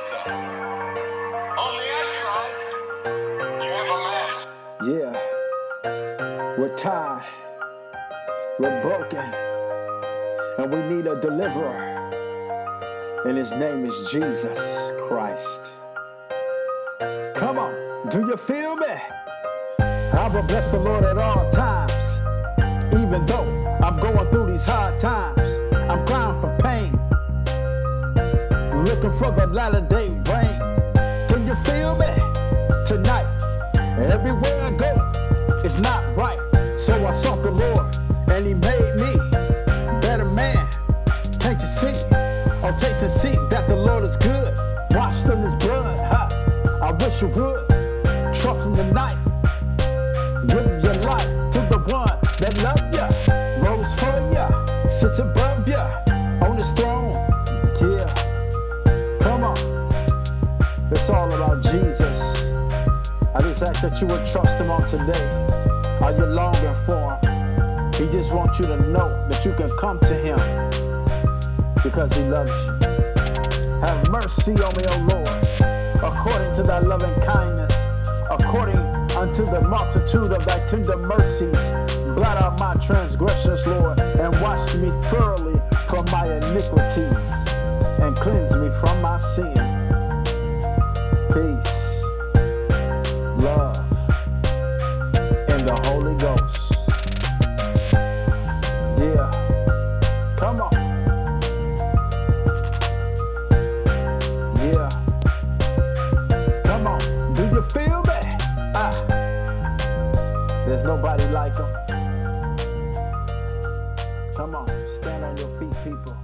inside. On the outside, you have a mask. Yeah, we're tired, we're broken, and we need a deliverer. And his name is Jesus Christ. Come on, do you feel me? I will bless the Lord at all times, even though I'm going through these hard times. Looking for the latter day rain. Can you feel me tonight? Everywhere I go, it's not right. So I sought the Lord, and He made me better man. Can't you see? Oh, taste and see that the Lord is good. Washed in His blood. Huh? I wish you would trust in the night. Give your life to the one that loved ya, rose for ya, sits above ya on His throne. Yeah. It's all about Jesus. I just ask that you would trust him on today. Are you longing for him? He just wants you to know that you can come to him because he loves you. Have mercy on me, O Lord, according to thy loving kindness, according unto the multitude of thy tender mercies. Blot out my transgressions, Lord, and wash me thoroughly from my iniquities, and cleanse me from my sin. The Holy Ghost. Yeah, come on. Yeah, come on. Do you feel me? Ah, there's nobody like him. Come on, stand on your feet, people.